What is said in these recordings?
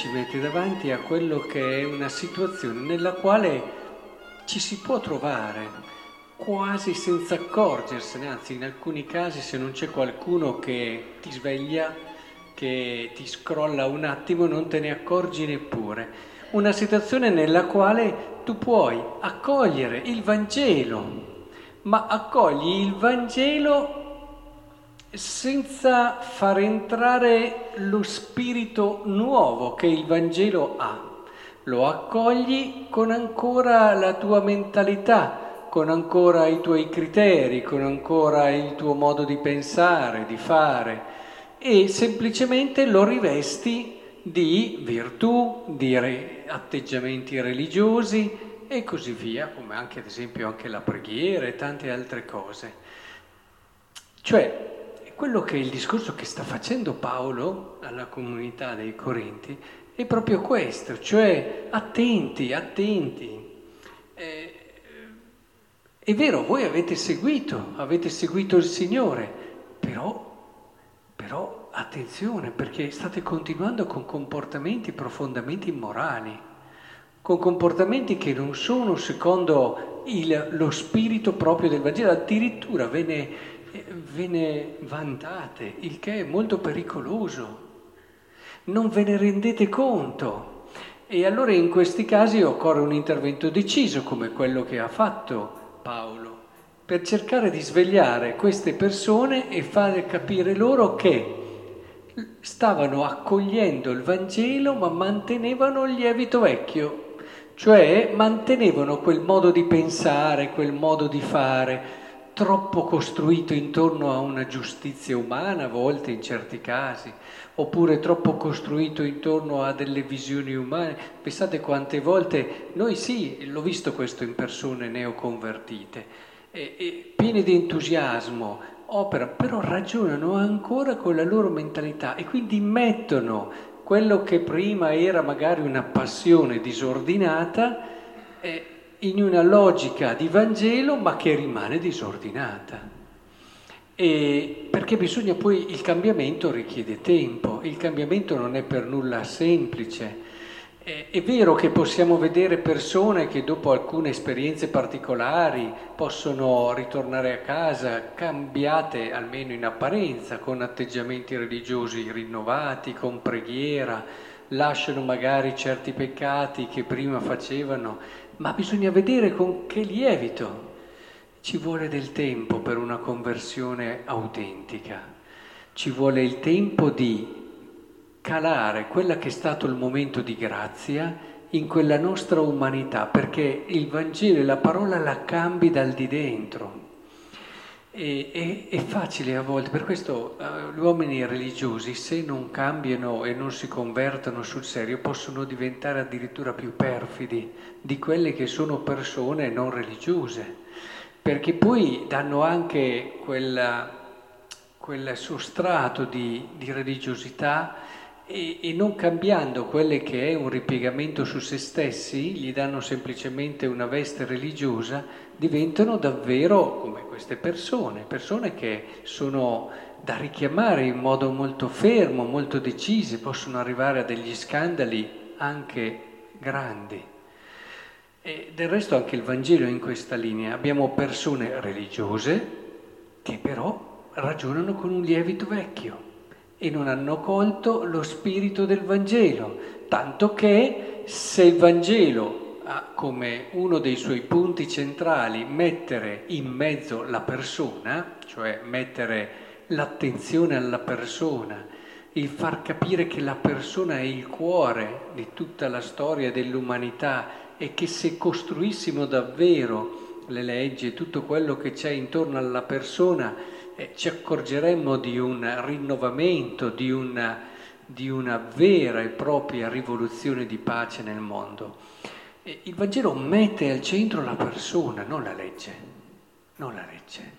ci mette davanti a quello che è una situazione nella quale ci si può trovare quasi senza accorgersene, anzi in alcuni casi se non c'è qualcuno che ti sveglia, che ti scrolla un attimo, non te ne accorgi neppure. Una situazione nella quale tu puoi accogliere il Vangelo, ma accogli il Vangelo senza far entrare lo spirito nuovo che il Vangelo ha. Lo accogli con ancora la tua mentalità, con ancora i tuoi criteri, con ancora il tuo modo di pensare, di fare e semplicemente lo rivesti di virtù, di re- atteggiamenti religiosi e così via, come anche ad esempio anche la preghiera e tante altre cose. Cioè, quello che è il discorso che sta facendo Paolo alla comunità dei Corinti è proprio questo, cioè attenti, attenti. Eh, è vero, voi avete seguito, avete seguito il Signore, però, però attenzione perché state continuando con comportamenti profondamente immorali, con comportamenti che non sono secondo il, lo spirito proprio del Vangelo, addirittura ve ne, ve ne vantate, il che è molto pericoloso. Non ve ne rendete conto. E allora in questi casi occorre un intervento deciso come quello che ha fatto Paolo, per cercare di svegliare queste persone e fare capire loro che stavano accogliendo il Vangelo ma mantenevano il lievito vecchio, cioè mantenevano quel modo di pensare, quel modo di fare, troppo costruito intorno a una giustizia umana, a volte in certi casi, oppure troppo costruito intorno a delle visioni umane. Pensate quante volte, noi sì, l'ho visto questo in persone neoconvertite, e, e, piene di entusiasmo, operano, però ragionano ancora con la loro mentalità e quindi mettono quello che prima era magari una passione disordinata eh, in una logica di Vangelo ma che rimane disordinata. E perché bisogna poi, il cambiamento richiede tempo, il cambiamento non è per nulla semplice. È vero che possiamo vedere persone che dopo alcune esperienze particolari possono ritornare a casa cambiate, almeno in apparenza, con atteggiamenti religiosi rinnovati, con preghiera, lasciano magari certi peccati che prima facevano, ma bisogna vedere con che lievito. Ci vuole del tempo per una conversione autentica, ci vuole il tempo di calare quella che è stato il momento di grazia in quella nostra umanità, perché il Vangelo e la parola la cambi dal di dentro. E, e, è facile a volte, per questo uh, gli uomini religiosi, se non cambiano e non si convertono sul serio, possono diventare addirittura più perfidi di quelle che sono persone non religiose, perché poi danno anche quel sostrato di, di religiosità e, e, non cambiando quelle che è un ripiegamento su se stessi, gli danno semplicemente una veste religiosa, diventano davvero come queste persone, persone che sono da richiamare in modo molto fermo, molto decisi, possono arrivare a degli scandali anche grandi. E del resto anche il Vangelo è in questa linea. Abbiamo persone religiose che però ragionano con un lievito vecchio e non hanno colto lo spirito del Vangelo, tanto che se il Vangelo ha come uno dei suoi punti centrali mettere in mezzo la persona, cioè mettere l'attenzione alla persona, il far capire che la persona è il cuore di tutta la storia dell'umanità e che se costruissimo davvero le leggi e tutto quello che c'è intorno alla persona, ci accorgeremmo di un rinnovamento, di una, di una vera e propria rivoluzione di pace nel mondo. Il Vangelo mette al centro la persona, non la legge, non la legge.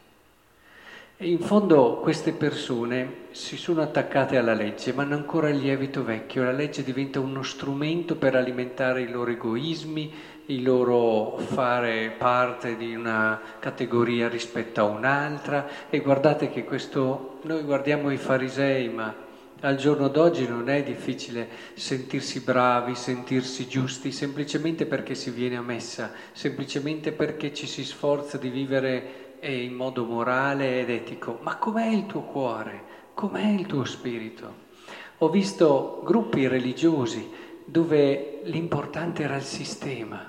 E in fondo queste persone si sono attaccate alla legge, ma hanno ancora il lievito vecchio. La legge diventa uno strumento per alimentare i loro egoismi, il loro fare parte di una categoria rispetto a un'altra. E guardate che questo, noi guardiamo i farisei, ma Al giorno d'oggi non è difficile sentirsi bravi, sentirsi giusti, semplicemente perché si viene a messa, semplicemente perché ci si sforza di vivere eh, in modo morale ed etico. Ma com'è il tuo cuore? Com'è il tuo spirito? Ho visto gruppi religiosi dove l'importante era il sistema,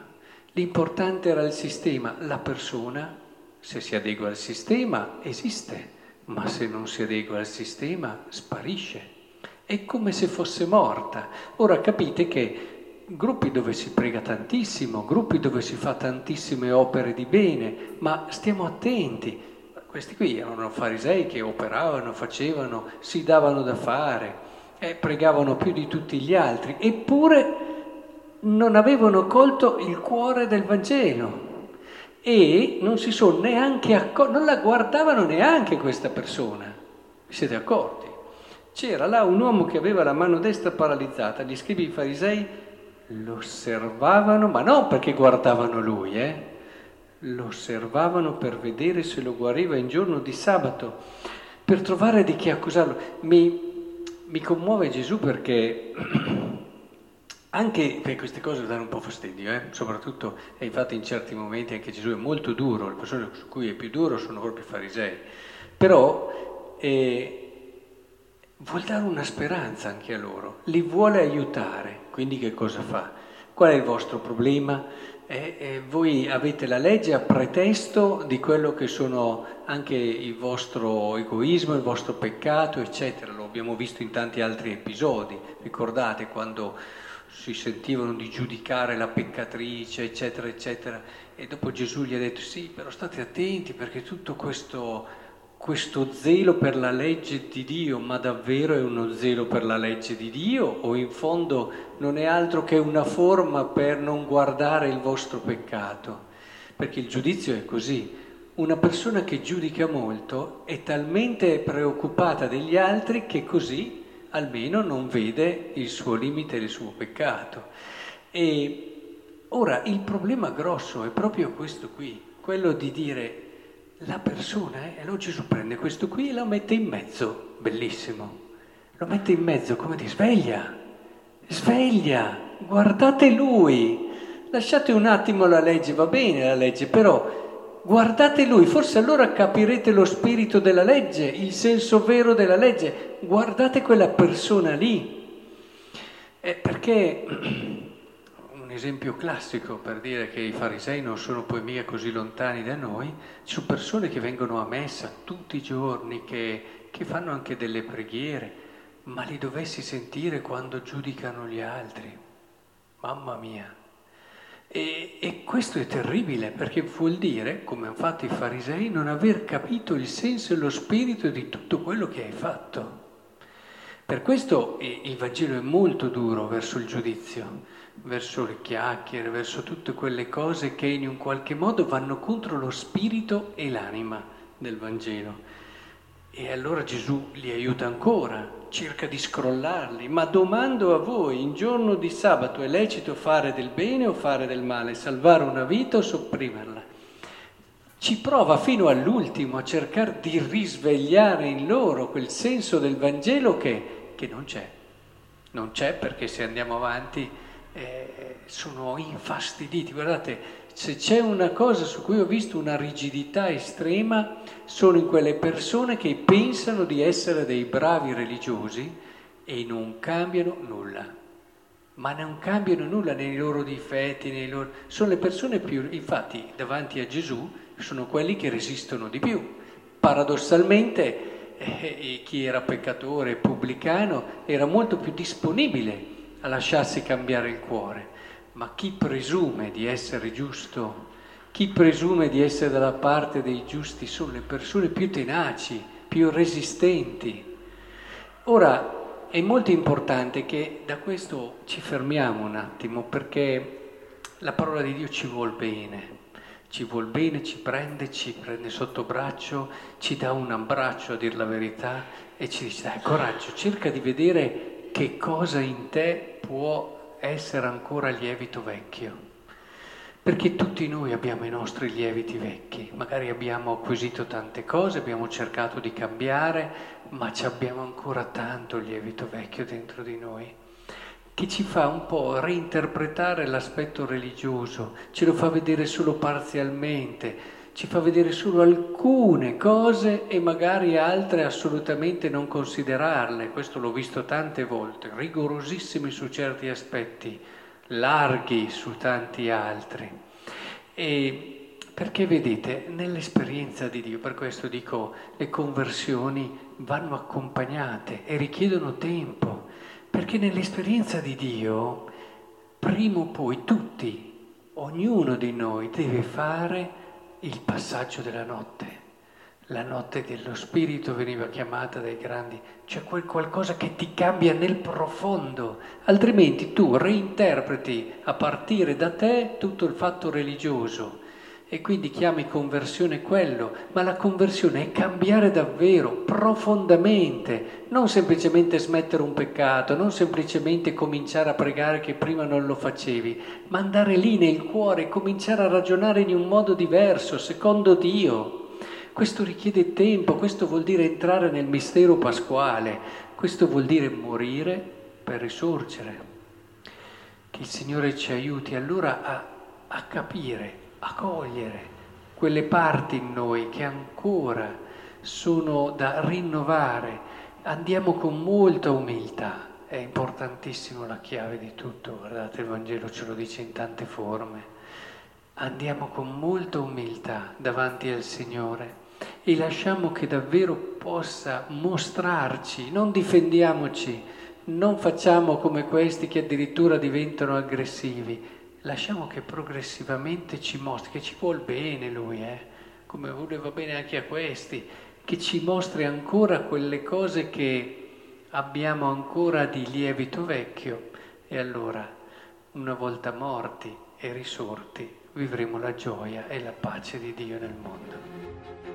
l'importante era il sistema, la persona, se si adegua al sistema, esiste, ma se non si adegua al sistema, sparisce è come se fosse morta. Ora capite che gruppi dove si prega tantissimo, gruppi dove si fa tantissime opere di bene, ma stiamo attenti. Questi qui erano farisei che operavano, facevano, si davano da fare, eh, pregavano più di tutti gli altri, eppure non avevano colto il cuore del Vangelo e non si sono neanche accorti, non la guardavano neanche questa persona. Vi siete accorti? C'era là un uomo che aveva la mano destra paralizzata, gli scrivi farisei lo osservavano, ma non perché guardavano lui, eh? lo osservavano per vedere se lo guariva in giorno di sabato, per trovare di chi accusarlo. Mi, mi commuove Gesù perché anche per queste cose danno un po' fastidio, eh? soprattutto, e infatti in certi momenti anche Gesù è molto duro, le persone su cui è più duro sono proprio i farisei, però... Eh, vuol dare una speranza anche a loro, li vuole aiutare. Quindi che cosa fa? Qual è il vostro problema? Eh, eh, voi avete la legge a pretesto di quello che sono anche il vostro egoismo, il vostro peccato, eccetera. Lo abbiamo visto in tanti altri episodi. Ricordate quando si sentivano di giudicare la peccatrice, eccetera, eccetera. E dopo Gesù gli ha detto sì, però state attenti perché tutto questo questo zelo per la legge di Dio, ma davvero è uno zelo per la legge di Dio o in fondo non è altro che una forma per non guardare il vostro peccato? Perché il giudizio è così. Una persona che giudica molto è talmente preoccupata degli altri che così almeno non vede il suo limite il suo peccato. E ora il problema grosso è proprio questo qui, quello di dire la persona, eh? allora Gesù prende questo qui e lo mette in mezzo, bellissimo, lo mette in mezzo come di sveglia, sveglia, guardate lui, lasciate un attimo la legge, va bene la legge, però guardate lui, forse allora capirete lo spirito della legge, il senso vero della legge, guardate quella persona lì, eh, perché esempio classico per dire che i farisei non sono poi mica così lontani da noi, ci sono persone che vengono a messa tutti i giorni, che, che fanno anche delle preghiere, ma li dovessi sentire quando giudicano gli altri. Mamma mia. E, e, questo è terribile perché vuol dire, come hanno fatto i farisei, non aver capito il senso e lo spirito di tutto quello che hai fatto. Per questo il Vangelo è molto duro verso il giudizio, verso le chiacchiere, verso tutte quelle cose che in un qualche modo vanno contro lo spirito e l'anima del Vangelo. E allora Gesù li aiuta ancora, cerca di scrollarli, ma domando a voi, in giorno di sabato è lecito fare del bene o fare del male, salvare una vita o sopprimerla? Ci prova fino all'ultimo a cercare di risvegliare in loro quel senso del Vangelo che, che non c'è. Non c'è perché se andiamo avanti eh, sono infastiditi. Guardate, se c'è una cosa su cui ho visto una rigidità estrema, sono in quelle persone che pensano di essere dei bravi religiosi e non cambiano nulla. Ma non cambiano nulla nei loro difetti, nei loro... sono le persone più... Infatti, davanti a Gesù sono quelli che resistono di più. Paradossalmente, eh, chi era peccatore, pubblicano, era molto più disponibile a lasciarsi cambiare il cuore, ma chi presume di essere giusto, chi presume di essere dalla parte dei giusti? Sono le persone più tenaci, più resistenti. Ora è molto importante che da questo ci fermiamo un attimo perché la parola di Dio ci vuol bene, ci vuol bene, ci prende, ci prende sotto braccio, ci dà un abbraccio a dir la verità e ci dice dai coraggio, cerca di vedere che cosa in te può essere ancora lievito vecchio. Perché tutti noi abbiamo i nostri lieviti vecchi, magari abbiamo acquisito tante cose, abbiamo cercato di cambiare, ma ci abbiamo ancora tanto lievito vecchio dentro di noi, che ci fa un po' reinterpretare l'aspetto religioso, ce lo fa vedere solo parzialmente, ci fa vedere solo alcune cose e magari altre assolutamente non considerarle. Questo l'ho visto tante volte, rigorosissimi su certi aspetti larghi su tanti altri. E perché vedete, nell'esperienza di Dio, per questo dico, le conversioni vanno accompagnate e richiedono tempo, perché nell'esperienza di Dio, prima o poi tutti, ognuno di noi deve fare il passaggio della notte la notte dello spirito veniva chiamata dai grandi, c'è quel qualcosa che ti cambia nel profondo, altrimenti tu reinterpreti a partire da te tutto il fatto religioso e quindi chiami conversione quello, ma la conversione è cambiare davvero, profondamente, non semplicemente smettere un peccato, non semplicemente cominciare a pregare che prima non lo facevi, ma andare lì nel cuore, cominciare a ragionare in un modo diverso, secondo Dio. Questo richiede tempo, questo vuol dire entrare nel mistero pasquale, questo vuol dire morire per risorgere. Che il Signore ci aiuti allora a, a capire, a cogliere quelle parti in noi che ancora sono da rinnovare. Andiamo con molta umiltà, è importantissimo la chiave di tutto, guardate il Vangelo ce lo dice in tante forme. Andiamo con molta umiltà davanti al Signore e lasciamo che davvero possa mostrarci, non difendiamoci, non facciamo come questi che addirittura diventano aggressivi, lasciamo che progressivamente ci mostri, che ci vuol bene lui, eh? come voleva bene anche a questi, che ci mostri ancora quelle cose che abbiamo ancora di lievito vecchio e allora, una volta morti e risorti, vivremo la gioia e la pace di Dio nel mondo.